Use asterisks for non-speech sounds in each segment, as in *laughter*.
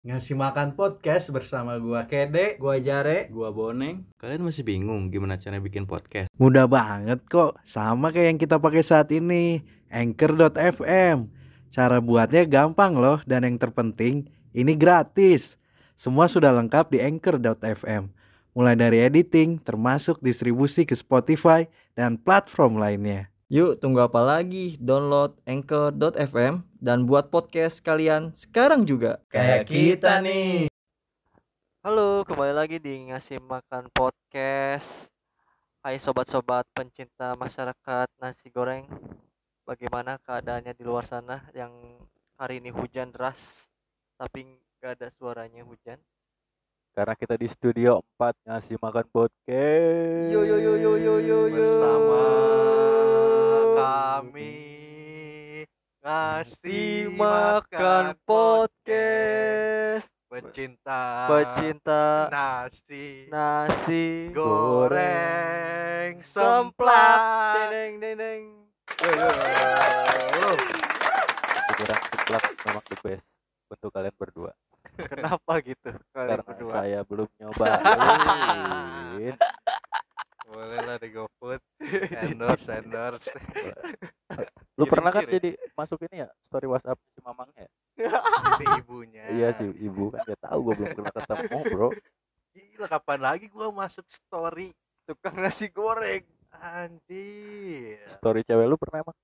Ngasih makan podcast bersama gua Kede. Gua Jare. Gua Boneng. Kalian masih bingung gimana cara bikin podcast? Mudah banget kok, sama kayak yang kita pakai saat ini. Anchor.fm. Cara buatnya gampang loh dan yang terpenting ini gratis. Semua sudah lengkap di Anchor.fm. Mulai dari editing termasuk distribusi ke Spotify dan platform lainnya. Yuk tunggu apa lagi? Download Anchor.fm dan buat podcast kalian sekarang juga. Kayak kita nih. Halo, kembali lagi di Ngasih Makan Podcast. Hai sobat-sobat pencinta masyarakat nasi goreng. Bagaimana keadaannya di luar sana yang hari ini hujan deras tapi nggak ada suaranya hujan? Karena kita di studio 4 ngasih makan podcast. Yo yo yo yo yo yo yo. Bersama kami ngasih makan podcast. pecinta Pecinta nasi nasi goreng semplak. Deng deng deng. Nasi goreng seblak memang the best untuk kalian berdua. Kenapa gitu? Kalian Karena berdua. saya belum nyobain. Boleh lah di GoFood *laughs* endorse endorse *laughs* Lu pernah kan Kirim-kirim. jadi masuk ini ya story WhatsApp si Mamangnya? *laughs* si ibunya Iya sih, ibu kan gak tahu gua belum pernah ketemu, Bro. gila kapan lagi gua masuk story tukang nasi goreng. anjir Story cewek lu pernah emang?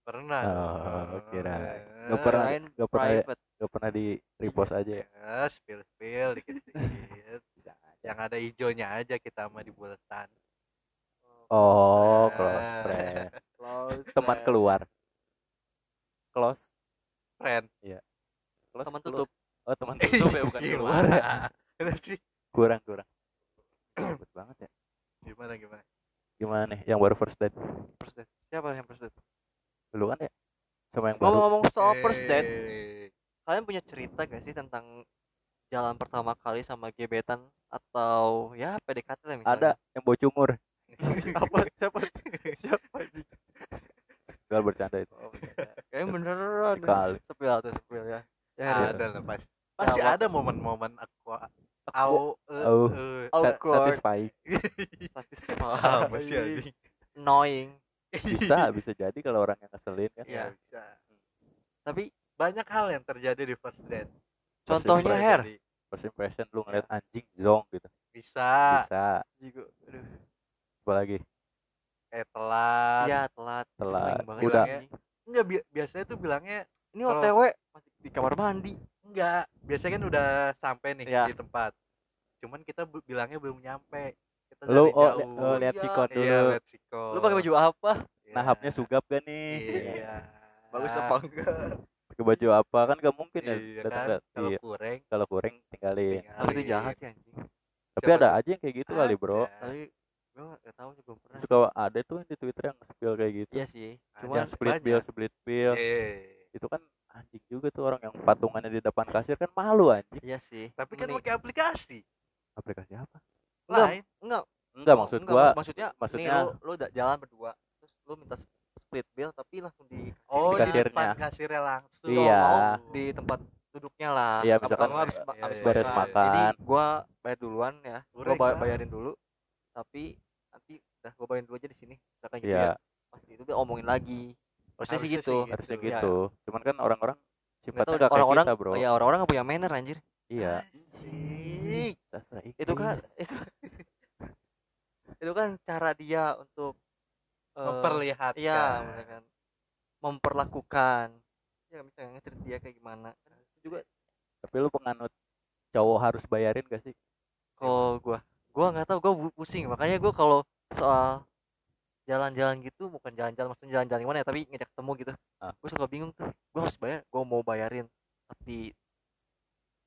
pernah Oh, dong. kira. Eh, Gak pernah, gak pernah, private. gak pernah di repost aja ya? ya spill spill dikit dikit yang ada hijaunya aja kita sama di buletan Oh, close friend. Close Teman friend. keluar. Close. friend Close Teman keluar. tutup. Oh, teman tutup ya bukan keluar. *laughs* gimana sih Kurang, kurang. *clears throat* Ribet banget ya. gimana gimana Gimana nih yang baru first date? First date. Siapa yang first date? Dulu kan ya? Sama yang baru. Ngomong-ngomong soal first date, kalian punya cerita gak sih tentang jalan pertama kali sama gebetan atau ya PDKT lah misalnya? Ada yang bau cungur. Siapa? *laughs* Siapa? Siapa? sih? Gak bercanda itu. Oh, Kayaknya beneran. Kali. Sepil tuh sepil ya. Ya, Iya. ada lah pasti pasti apa? ada momen-momen aku au eh, Au. eh. Au. *laughs* Satisfying. satisfying. apa sih anjing Annoying. Bisa, bisa jadi kalau orang yang ngeselin kan. Iya. Iya, bisa. Tapi banyak hal yang terjadi di first date contohnya Bisa Her. First impression lu ngeliat anjing zong gitu. bisa Bisa. Juga. Aduh. Apa lagi? kayak telat Iya telat. Telat. Udah. bilangnya. enggak bi- biasanya tuh bilangnya Ini OTW masih di kamar mandi. enggak biasanya kan udah sampai nih Iya. di tempat cuman kita bu- bilangnya belum nyampe kita Lu oh, jauh. li- oh, lihat Iya. sikon dulu. iya lihat siko Lu pakai baju apa? Iya. Nahapnya sugap gak nih? iya Bagus apa enggak? Pakai baju apa kan gak mungkin ya iya datang kan kalau Iya. kurang Kalau kurang tinggalin. tinggalin. Tapi itu jahat ya anjing. Tapi Siapa ada aja yang kayak gitu kali, Bro. Ada. Tapi gua gak tahu sih belum pernah. Suka ada tuh yang di Twitter yang spill kayak gitu. Iya sih. Cuma yang split banyak. bill, split bill. Eh, Itu kan anjing juga tuh orang yang patungannya di depan kasir kan malu anjing. iya sih. tapi kan pakai aplikasi Aplikasi apa? Enggak, lain enggak. Enggak maksud enggak, gua. maksud- maksudnya, maksudnya- nih, lu lu udah jalan berdua terus lu minta split bill tapi langsung di oh Di di kasirnya. depan kasirnya langsung Iya. mau di tempat duduknya lah. Iya, misalkan habis Iya, habis iya, beres iya, makan. Jadi gua bayar duluan ya. Gua bayarin dulu. Tapi nanti udah gua bayarin dulu aja di sini. Misalkan gitu Iya, ya. Pasti itu dia omongin lagi. Harusnya sih gitu. sih harusnya gitu. gitu. Cuman kan orang-orang sifatnya kayak orang-orang kita, Bro. Iya, orang-orang gak punya manner anjir. Iya. Itu kan itu, *laughs* itu kan cara dia untuk memperlihatkan Iya, misalkan memperlakukan. Ya misalnya nge dia kayak gimana. Kan juga Tapi lu penganut cowok harus bayarin gak sih? kalau gua gua nggak tahu gua pusing makanya gua kalau soal jalan-jalan gitu bukan jalan-jalan maksudnya jalan-jalan gimana ya tapi ngajak ketemu gitu Ah. gua suka bingung tuh gua harus bayar gua mau bayarin tapi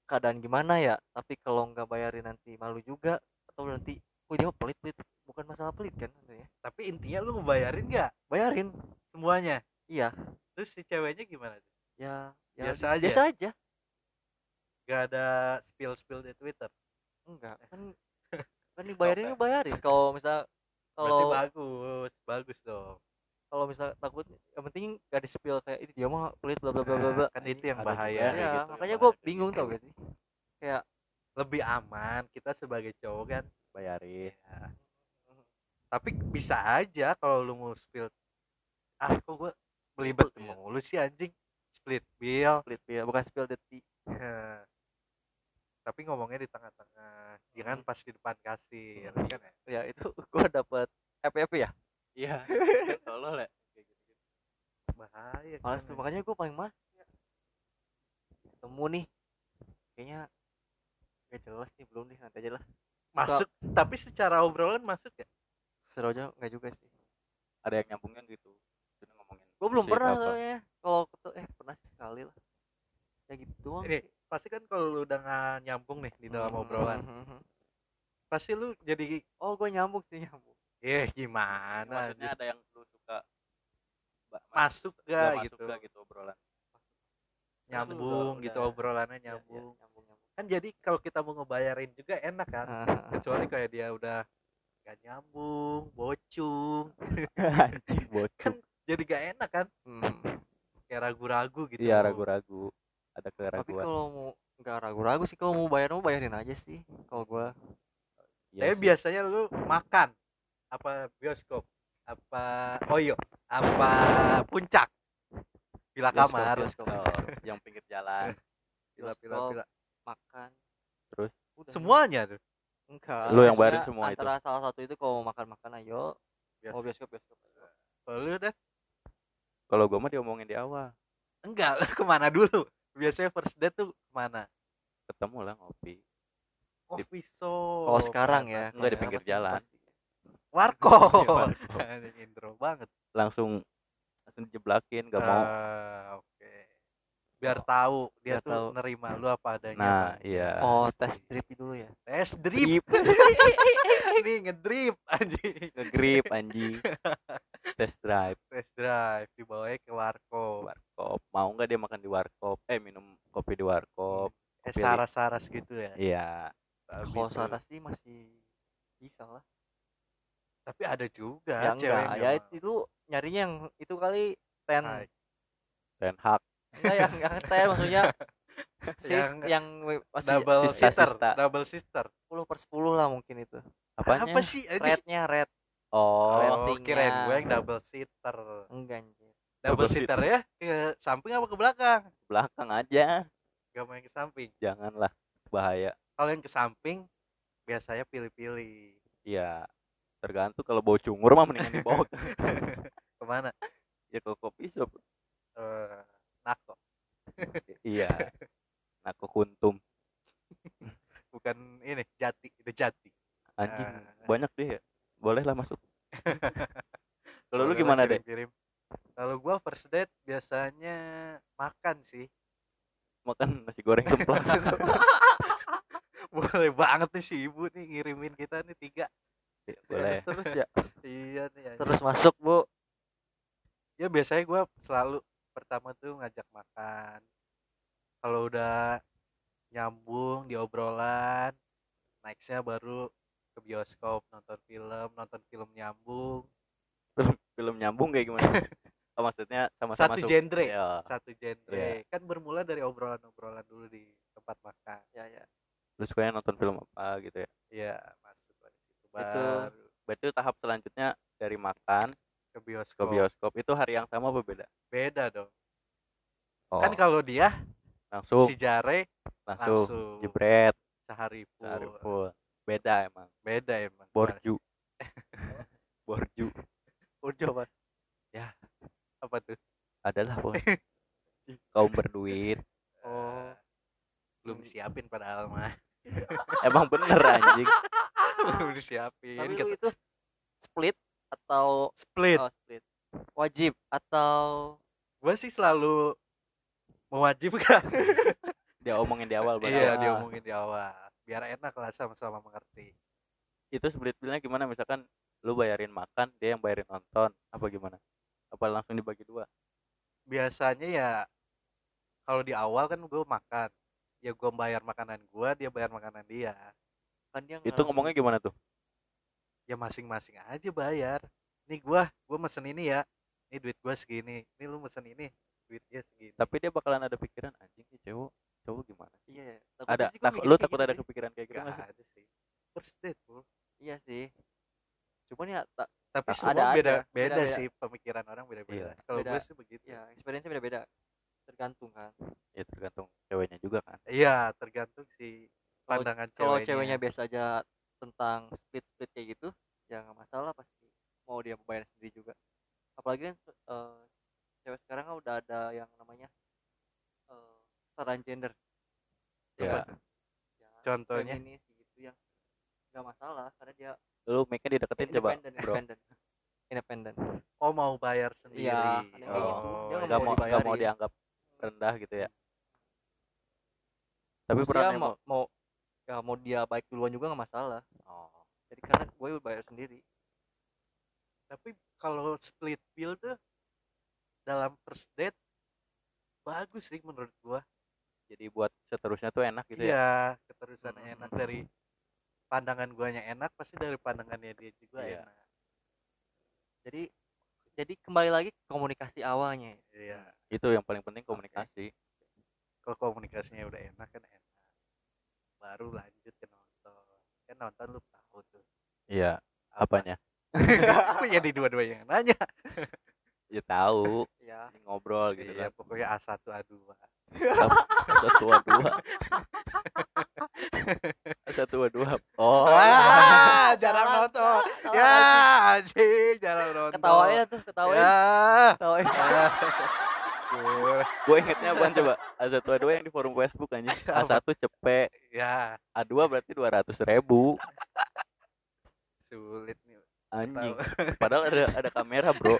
keadaan gimana ya tapi kalau nggak bayarin nanti malu juga atau nanti oh dia pelit pelit. Bukan masalah pelit kan sebenarnya tapi intinya lu ngebayarin nggak? Bayarin. Semuanya? Iya. Terus si ceweknya gimana ya, ya Biasa aja? biasa aja. Nggak ada spill spill di twitter? Enggak. *laughs* Kan kan dibayarin bayarin. Kalau misal berarti kalau bagus. Bagus dong. kalau misal takut yang penting gak di spill kayak ini dia mah pelit bla bla bla bla bla. Nah, kan itu yang bahaya. ya gitu, makanya gue bingung tau gak sih? Kayak lebih aman kita sebagai cowok kan bayarin. Tapi bisa aja kalau lu mau spill ah kok gua belibet ya. mulu sih anjing. Split bill. Split ya bukan spill the tea tapi ngomongnya di tengah-tengah. Jangan Hmm. pas di depan kasir Hmm. kan ya? Ya itu *laughs* gue dapet FPP ya? Iya. *laughs* Tolol ya. Bahaya malas kan ya. makanya gue paling males ya. ketemu nih. Kayaknya gak jelas nih belum nih nanti aja lah masuk tapi secara obrolan masuk ya? Seru aja nggak juga sih. Ada yang nyambungnya gitu Jadi ngomongin gue belum pernah soalnya. Kalau ketemu eh pernah sekali lah. Ya gitu doang ini pasti kan kalau lu udah nggak nyambung nih di dalam Hmm, obrolan hmm, hmm, hmm. pasti lu jadi oh gue nyambung sih nyambung. Eh gimana maksudnya gitu. ada yang lu suka masuk nggak gak masuk gitu? gak gitu obrolan? Nyambung gitu obrolannya Iya, iya, nyambung. nyambung nyambung kan jadi kalau kita mau ngebayarin juga enak kan Ah, kecuali kayak dia udah gak nyambung bocung. Anjing bocor jadi gak enak kan? Hmm. kayak ragu-ragu gitu. Iya ragu-ragu. Ada tapi keraguan. kalau mau nggak ragu-ragu sih kalau mau bayar mau bayarin aja sih kalau gue Iya tapi sih. biasanya lu makan apa bioskop apa oyo apa puncak? Bila Bioskop, kamar. bioskop. Oh, *laughs* yang pinggir jalan. Bila Bioskop, bila makan. Terus? Udah, semuanya tuh? Enggak Lu yang bayarin semua itu? antara salah satu itu kalau mau makan makan ayo. Biasa. mau bioskop bioskop. Kalau lu deh. Kalau gua mah diomongin di awal. Enggak lu ke mana dulu? Biasanya first date tuh ke mana? Ketemu lah ngopi. Oh Di- pisau. Kalau sekarang ya? Enggak, di pinggir jalan. *laughs* Warkop. Anjing, intro banget. Langsung langsung dijeblakin gak mau. Oke biar tahu dia biar tuh tahu. nerima lu apa adanya. Nah Bang. iya. Oh tes drip dulu ya? Tes drip. Drip. *laughs* nih ngedrip anjing. Ngegrip anjing. *laughs* Test drive. Tes drive dibawanya ke warkop. Warkop. Mau nggak dia makan di warkop? Eh minum kopi di warkop. Eh kopi saras-saras gitu ya? Iya. Kalau saras sih masih bisa lah. Tapi ada juga ya cewek ya itu nyarinya yang itu kali ten. Hai. dan hak enggak yang yang ten maksudnya. *laughs* Sis Yang yang, masih double sista- sister sista. double sister. 10 per 10 lah mungkin itu. Apanya? Apa sih? Rednya red oh oh ratingnya. kirain gue yang double sitter enggak anjir. Double Double sitter ya? Ke samping apa ke belakang? Belakang aja. Gak mau yang ke samping. Janganlah bahaya. Kalau yang ke samping biasanya pilih-pilih. Iya tergantung kalau bau cungur mah mendingan dibawa. Ke- *laughs* ke mana? Ya ke kopi shop. Eh nako. Iya. Nako kuntum. Bukan ini jati itu jati. Anjing Ah. banyak deh ya. Boleh lah masuk. *laughs* Kalau lu gimana deh kirim-kirim. kalau gua first date biasanya makan sih. Makan nasi goreng semplak. *laughs* Boleh banget nih si ibu nih ngirimin kita nih tiga. Ya, boleh. Terus ya. *laughs* Iya nih anjing. terus masuk bu. Ya biasanya gua selalu pertama tuh ngajak makan kalau udah nyambung di obrolan nextnya baru ke bioskop nonton film nonton film nyambung film film nyambung kayak gimana *laughs* oh, maksudnya sama-sama Satu genre. ya. satu genre Iya. kan bermula dari obrolan-obrolan dulu di tempat makan ya ya lu sukanya nonton film apa gitu ya Iya masuk situ Itu. baru berarti tahap selanjutnya dari makan ke ke bioskop. Bioskop itu hari yang sama apa beda? Beda dong. Oh, kan kalau dia langsung. si Jare langsung. langsung. Jebret. Sehari full. Sehari full. Beda emang. Beda emang. Borju. *laughs* Borju. Udah mas apa tuh? Adalah bos. *laughs* Kaum berduit. Oh. Belum disiapin padahal mah. *laughs* Emang bener anjing. Belum disiapin. Tapi lu itu split atau split. oh, split. Wajib atau gue sih selalu mewajibkan. *laughs* Dia omongin di awal iya ya. diomongin di awal. Biar enak lah sama-sama mengerti. Itu split billnya gimana? Misalkan lu bayarin makan dia yang bayarin nonton. Apa gimana? Apa langsung dibagi dua? Biasanya ya kalau di awal kan gue makan. Ya gue bayar makanan gue dia bayar makanan dia kan dia. Itu ngomongnya gimana tuh ya masing-masing aja bayar. Nih gue gue mesen ini ya. Ini duit gua segini. Ini lu mesen ini duitnya segini. Tapi dia bakalan ada pikiran anjing nih cowok cowok gimana sih? Iya ada sih gua tak, lu takut ada sih. kepikiran kayak gitu Gak nggak sih? ada sih. First date bro. Iya sih. Cuman ya tak tapi A- semua ada beda beda beda-beda. sih pemikiran orang beda beda Iya, kalau beda. gue sih begitu. Ya experience beda beda tergantung kan. Ya tergantung ceweknya juga kan. Iya tergantung si Kalau- pandangan kalau ceweknya. ceweknya biasa aja tentang split split kayak gitu ya nggak masalah pasti mau dia bayar sendiri juga. Apalagi kan eh, cewek sekarang kan udah ada yang namanya eh saran gender. Ya. Ya, Contohnya? feminis gitu yang nggak masalah karena dia lu make-nya dideketin coba independen bro. independen independen oh mau bayar sendiri. Iya, kayak gitu. oh, Dia nggak mau mau nggak mau dianggap rendah gitu ya. Tapi Terus pernah dia mau mau ya mau dia baik duluan juga nggak masalah. Oh. Jadi karena gue bayar sendiri. Tapi kalau split bill tuh dalam first date bagus sih menurut gua. Jadi buat seterusnya tuh enak gitu ya? Iya keterusan Hmm. enak. Dari pandangan guanya enak pasti dari pandangannya dia juga Iya. enak. Jadi jadi kembali lagi komunikasi awalnya. Iya. Itu yang paling penting komunikasi. Kalau komunikasinya udah enak kan enak baru lanjut ke nonton. Kan nonton lu tahu tuh. Iya apa? apanya? *laughs* Apa jadi dua-duanya? Yang nanya. Ya tahu. Ya ngobrol gitu iya kan. pokoknya A1 A2 satu dua. Dua *laughs* satu dua dua. Oh. Ah jarang nonton. Ya anjing jarang nonton. Ketawain tuh ketawain ya. Ketawain *laughs* gue ingetnya apaan coba? A1 A2 yang di forum Facebook anjing. A1 cepet. Ya A2 berarti dua ratus ribu. Sulit nih. Anjing. Padahal ada ada *laughs* kamera bro.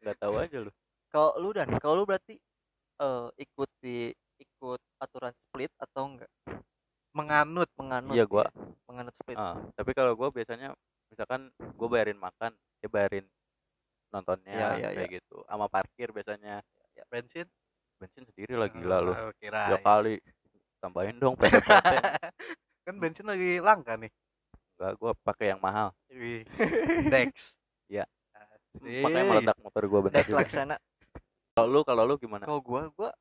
Nggak tahu aja lu. Kalau lu dan kalau lu berarti eh ikut di ikut aturan split atau enggak? Menganut. Menganut Iya, gua. ya? menganut split. Ah, tapi kalau gue biasanya misalkan gue bayarin makan dia bayarin nontonnya Iya, iya, kayak gitu. Sama parkir biasanya bensin. Bensin sendiri lagi gila lu. Oh, ya kirain. kali tambahin dong PT-PT *laughs* kan bensin lagi langka nih. Enggak gue pakai yang mahal. Dex. Iya. *laughs* Asik. makanya meledak motor gue bentar Dex Laksana. Kalau lu kalau lu gimana? Kalau gua gua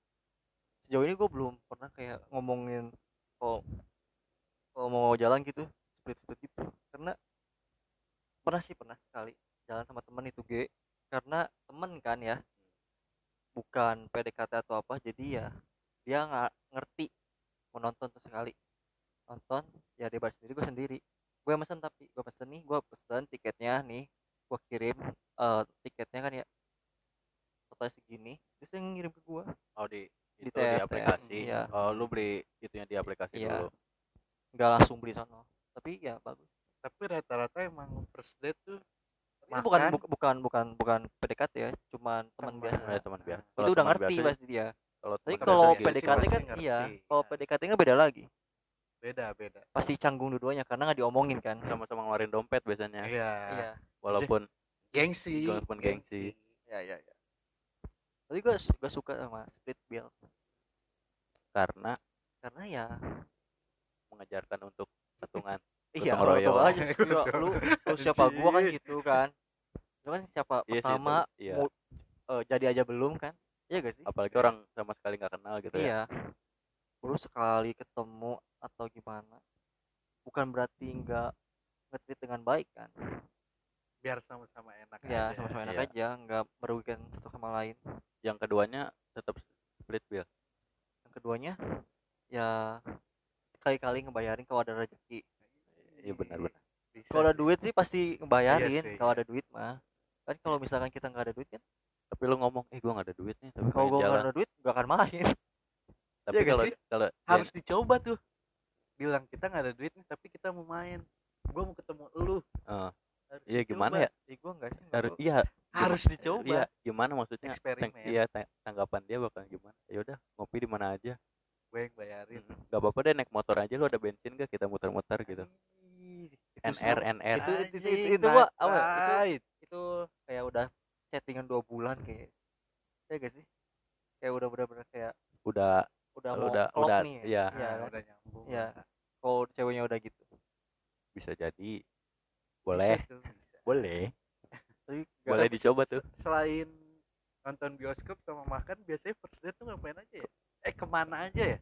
sejauh ini gua belum pernah kayak ngomongin kalau kalau mau jalan gitu split split gitu. Karena pernah sih pernah sekali jalan sama temen itu G. Karena temen kan ya bukan PDKT atau apa jadi ya dia nggak ngerti mau nonton tuh sekali. Nonton ya dia bayar sendiri gue sendiri. Gue mesen tapi gue pesen nih gue pesen tiketnya nih gue kirim eh, tiketnya kan ya totalnya segini terus dia ngirim ke gue oh di Di itu di TFTM, aplikasi. iya. oh lu beli itunya di aplikasi Iya. dulu. Nggak langsung beli sono. Tapi ya bagus. Tapi rata-rata emang first date tuh itu bukan makan, bu- bukan bukan bukan PDKT ya cuman teman biasa. ya teman biasa. Itu Kalau udah ngerti biasa- pasti dia. kalau tapi kalau PDKT kan ngerti. iya kalau PDKT kan beda lagi. Beda beda. Pasti canggung dua-duanya karena nggak diomongin kan. Sama-sama ngeluarin dompet biasanya. Iya. Iya. Walaupun gengsi. Walaupun gengsi. ya ya ya tapi gue juga suka sama split bill. Karena karena ya mengajarkan untuk patungan. Iya Gotong lo royong. tau aja Gila, lu lu siapa gua kan *laughs* gitu kan lu kan siapa Iya sih, pertama tapi- iya. mau eh, jadi aja belum kan? Iya gak sih? Apalagi orang sama sekali nggak kenal gitu ya. Iya. Baru sekali ketemu atau gimana bukan berarti nggak ngetrit dengan baik kan? Biar sama-sama enak ya aja. sama-sama enak iya. aja nggak merugikan satu sama lain. Yang keduanya tetap split bill yang keduanya ya sekali-kali ngebayarin kalau ada rezeki. Iya benar-benar kalau ada sih. duit sih pasti ngebayarin Iya sih, kalau ada duit mah kan kalau misalkan kita nggak ada duit kan tapi lu ngomong eh gua nggak ada duit nih tapi kalau gua nggak ada duit gak akan main. *laughs* Tapi nggak kalau kalau harus dicoba tuh. Bilang kita nggak ada duit nih tapi kita mau main. Gua mau ketemu lu. Eh, Harus iya gimana ya? Ih, gua nggak sih harus iya harus dicoba. Iya gimana maksudnya? Tang- Eksperimen. iya tang- tanggapan dia bakal gimana? Ya udah ngopi di mana aja. Gue yang bayarin. Mm, nggak apa-apa deh naik motor aja lu ada bensin gak kita muter-muter gitu. Itu NR. NR Itu- itu- itu- itu apa, night itu- ride. itu kayak udah chattingan dua bulan kayak ya gak sih? Kayak udah bener-bener kayak udah udah mau udah- udah, nih ya. iya. Nah, kan? udah nyambung. Iya. lah. kalau ceweknya udah gitu? Bisa jadi. Bisa boleh. tuh, bisa. boleh. *laughs* Tapi boleh dicoba tuh. Selain nonton bioskop sama makan biasanya first date tuh ngapain aja ya? Eh ke mana aja ya?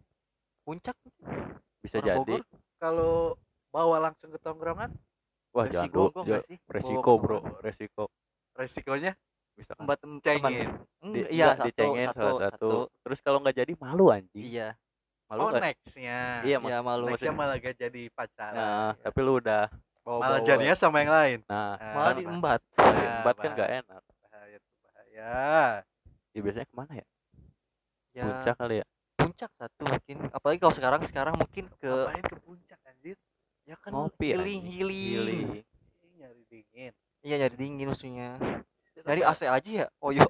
Puncak? Bisa Orang jadi. Kalau bawa langsung ke tongkrongan? Wah Resiko jangan dulu resiko bro. resiko. Resikonya bisa kan tempat tem- Cengin. teman Di- iya satu dicengin satu, salah satu. terus kalau nggak jadi malu anjing. Iya. Malu oh nextnya. Iya iya maksud- malu. nextnya malah gak jadi pacaran. Nah tapi lu udah bawa malah jadinya sama yang lain. Nah Nah, malah kan diembat. Nah, empat kan nggak enak. Bahaya tuh bahaya. Ya biasanya ke mana ya? Ya. Puncak kali ya? Puncak satu mungkin. Apalagi kalau sekarang sekarang mungkin ke ngapain ke puncak anjir? Ya kan ngopi healing healing. Healing. Ih, nyari dingin. Iya nyari dingin maksudnya nyari AC aja ya? Oh *laughs* yo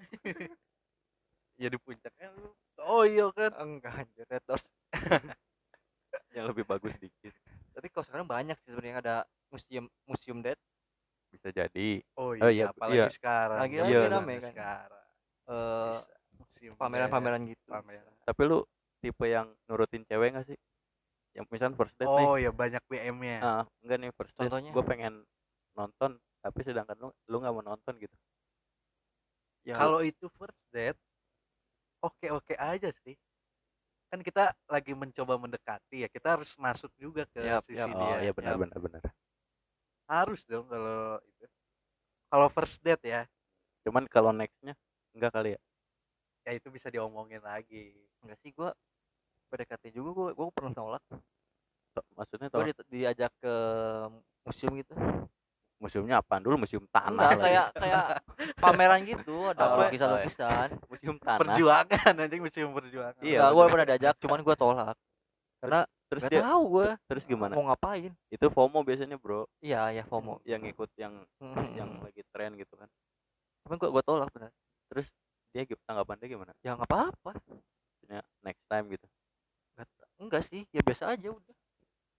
ya di puncaknya lu. Oh iya kan. Enggak anjir Red Doors. *laughs* Yang lebih bagus dikit. Tapi kalau sekarang banyak sih sebenarnya ada museum museum dead. Bisa jadi. Oh Oh, iya, iya, apalagi iya. sekarang. Lagi- lagi Zaman rame kan. sekarang. Eh. Museum pameran-pameran gitu. Pameran. tapi lu tipe yang nurutin cewek gak sih? Yang misalnya first date nih. Oh ya banyak BM-nya ah enggak nih first date. Contohnya? gue pengen nonton tapi sedangkan lu lu nggak mau nonton gitu ya. Kalau itu first date oke oke aja sih. Kan kita lagi mencoba mendekati ya kita harus masuk juga ke Yap, sisi yap. dia. oh iya benar Yap. benar benar. Harus dong kalau itu. Kalau first date ya. Cuman kalau nextnya enggak kali ya? Ya itu bisa diomongin lagi. Enggak sih gua PDKT juga gua gua pernah tolak To- maksudnya gua tau di- diajak ke museum gitu museumnya apaan? Dulu museum tanah enggak kayak kayak pameran gitu ada Apa? lukisan-lukisan. *laughs* Museum tanah. Perjuangan anjing museum perjuangan. Iya, enggak gua maksudnya- pernah diajak cuman gua tolak. Karena terus nggak dia tahu gua terus gimana? mau ngapain. Itu FOMO biasanya bro. Iya ya FOMO. Yang ikut yang Hmm. yang lagi tren gitu kan. Cuman gua gua tolak benar terus dia tanggapan dia gimana? Ya nggak apa-apa. Maksudnya next time gitu. Nggak ta- enggak sih. Ya biasa aja udah.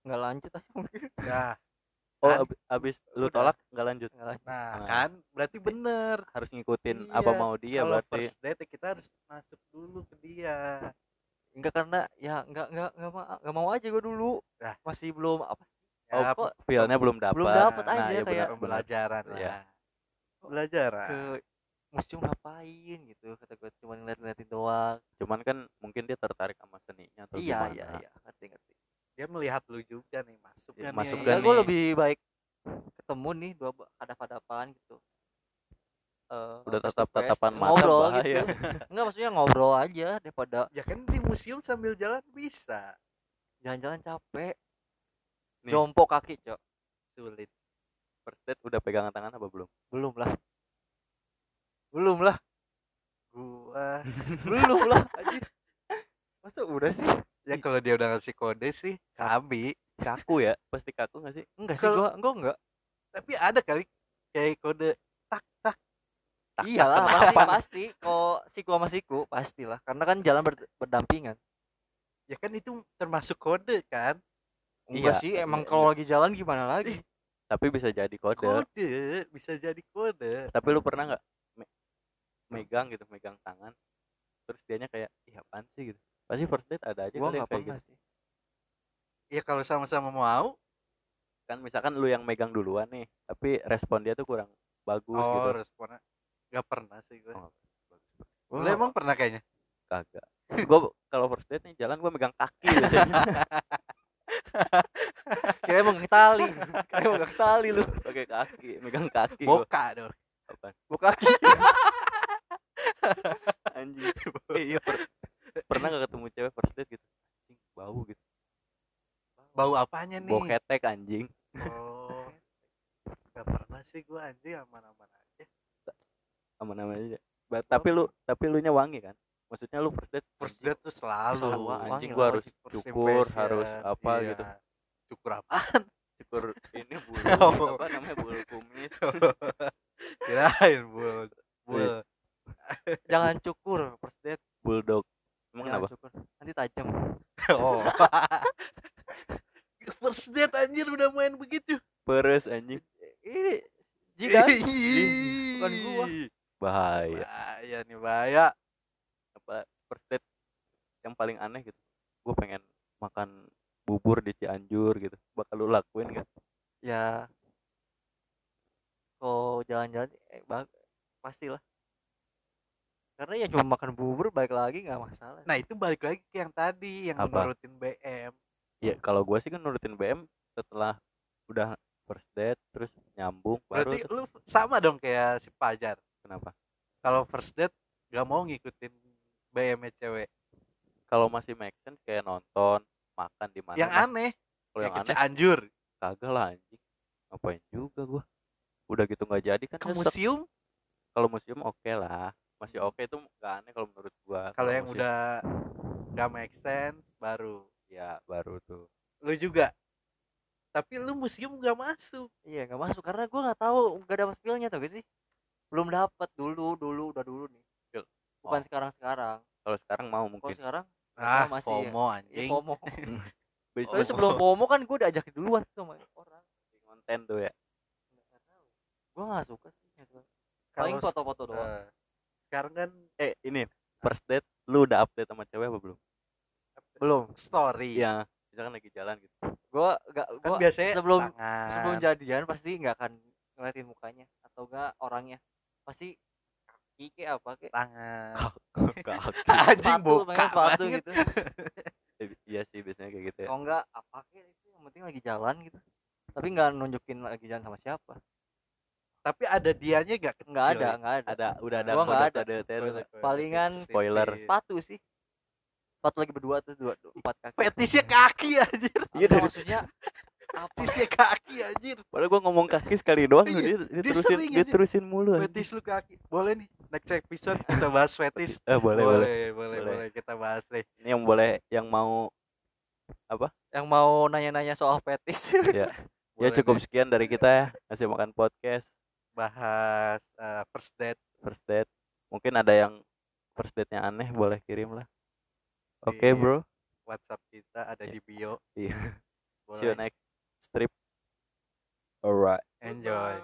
Nggak lanjut aja. Mungkin ya oh Kan? abis, abis lu Udah. tolak nggak lanjut? Nggak lanjut. Nah Nah. kan? Berarti bener. Harus ngikutin Iya, apa mau dia kalau berarti. first date kita harus masuk dulu ke dia. Enggak karena ya enggak enggak enggak mau enggak mau aja gua dulu. Nah. masih belum apa ya oh kok feelnya belum dapat. belum dapet nah, aja, ya kayak pembelajaran Iya. lah belajaran ke museum ngapain gitu kata gue cuma ngeliat-ngeliatin doang. Cuman kan mungkin dia tertarik sama seninya atau iya gimana. iya iya. Ngerti ngerti dia melihat lu juga nih masuk Ya, kan masuk nih. kan ya gue lebih baik ketemu nih dua hadap-hadapan gitu. Eh, Udah tatap-tatapan face, mata, ngobrol bahaya. gitu. Enggak maksudnya ngobrol aja daripada ya kan di museum sambil jalan bisa. Jalan-jalan capek. Nih. jompo kaki cok. Sulit. First date udah pegangan tangan apa belum? Belum lah. Belum lah. Gua. *laughs* Belum lah. *laughs* Anjir. Masa udah sih ya kalau dia udah ngasih kode sih kami kaku ya? Pasti kaku gak sih? Enggak sih Kalau- gua enggak enggak. Tapi ada kali kayak kode tak tak. Tak, iyalah pasti pasti. Kok siku sama siku pastilah karena kan jalan ber- berdampingan. Ya kan itu termasuk kode kan? Enggak Iya, sih iya, emang iya. kalau lagi jalan gimana lagi? Tapi bisa jadi kode. Kode bisa jadi kode. Tapi lu pernah nggak me- megang gitu megang tangan terus dianya kayak iya apaan sih? gitu pasti first date ada aja gua nggak kayak pernah gitu. sih. Ya kalau sama-sama mau. Kan misalkan lu yang megang duluan nih tapi respon dia tuh kurang bagus oh gitu. responnya. Nggak pernah sih gue Oh, lu emang pernah kayaknya? Kagak. Gua kalau first date nih jalan gua megang kaki biasanya. *laughs* Kira emang tali. Kira emang tali lu. *laughs* Pakai kaki megang kaki gua. Boka dong. Apaan? buka kaki. *laughs* Anjing. Iya pernah gak ketemu cewek first date gitu? Anjing bau gitu. Bau apanya nih? Bau ketek anjing. Oh. Nggak pernah sih gue anjing. Aman-aman aja. Sama namanya aja. Ba- tapi lu tapi lu nya wangi kan? Maksudnya lu first date first anjing, date tuh selalu Sama, anjing gua harus cukur harus apa iya. gitu. Cukur apa? Cukur ini bulu *laughs* Oh. apa namanya bulu kumis. *laughs* Kirain bul bul. Iya. jangan cukur first date bulldog emang jangan kenapa cukur nanti tajam oh first date anjir udah main begitu. Peres anjing. Ini *laughs* Ih. bukan gua. bahaya. Bahaya nih bahaya. Apa first date yang paling aneh gitu. Gue pengen makan bubur di Cianjur gitu. Bakal lu lakuin gak ya. Kalau jalan-jalan eh bag pastilah. Karena ya cuma makan bubur balik lagi nggak masalah. Nah itu balik lagi ke yang tadi yang Apa? nurutin BM. ya kalau gua sih kan nurutin BM setelah udah first date terus nyambung baru Berarti tuh- lu sama dong kayak si Pajar. kenapa Kalau first date gak mau ngikutin BM-nya cewek. kalau masih make sense kayak nonton makan di mana yang aneh, kalau yang aneh Cianjur, kagak lah anjing ngapain juga gua udah gitu nggak jadi kan ke museum. kalau museum oke lah masih oke itu nggak aneh kalau menurut gua Kalau yang museum, udah gak make sense baru. ya baru tuh Lu juga. Tapi lu museum gak masuk. iya nggak masuk. Karena gue nggak tahu nggak dapat feelnya tau gak sih? Belum dapat dulu dulu udah dulu nih. Feel. bukan Oh. sekarang sekarang. Kalau sekarang mau kalau mungkin. sekarang Ah, masih ya. FOMO ya anjing. FOMO. Bisa *laughs* tapi sebelum FOMO. Kan gue udah ajakin duluan tuh sama orang. Konten tuh ya. Nggak tahu. Gue nggak suka sih. Kalau paling foto-foto doang. eh, sekarang kan eh ini first date lu udah update sama cewek apa belum? Belum. Story. iya misalkan lagi jalan gitu gue Kan gue biasanya sebelum tangan. sebelum jadian pasti nggak akan ngeliatin mukanya atau enggak orangnya pasti kaki kayak apa kayak tangan. Kaki. *laughs* Anjing pengen sepatu gitu iya sih biasanya kayak gitu ya kalau enggak apa kayak itu yang penting lagi jalan gitu tapi nggak nunjukin lagi jalan sama siapa Tapi ada dianya gak kecil. nggak ada ya? nggak ada ada udah ada Gua nggak ada. Kode-kode Palingan spoiler. sepatu sih sepatu lagi berdua tuh dua, dua empat kaki Fetisnya kaki anjir. Iya, Apa dari- maksudnya apa Fetisnya kaki anjir. padahal gua ngomong kaki sekali doang Iya, dia, dia, dia terusin sering dia terusin mulu. Fetis lu kaki. Boleh nih next episode kita bahas fetis. *laughs* eh boleh boleh boleh, boleh, Boleh. boleh. kita bahas deh. ini yang boleh yang mau yang mau nanya-nanya soal fetis *laughs* ya Boleh cukup deh sekian dari kita ya ngasih makan podcast bahas eh, first date first date mungkin ada yang first date nya aneh boleh kirim lah oke Di- bro WhatsApp kita ada Iya. di bio. iya see you next strip alright Enjoy.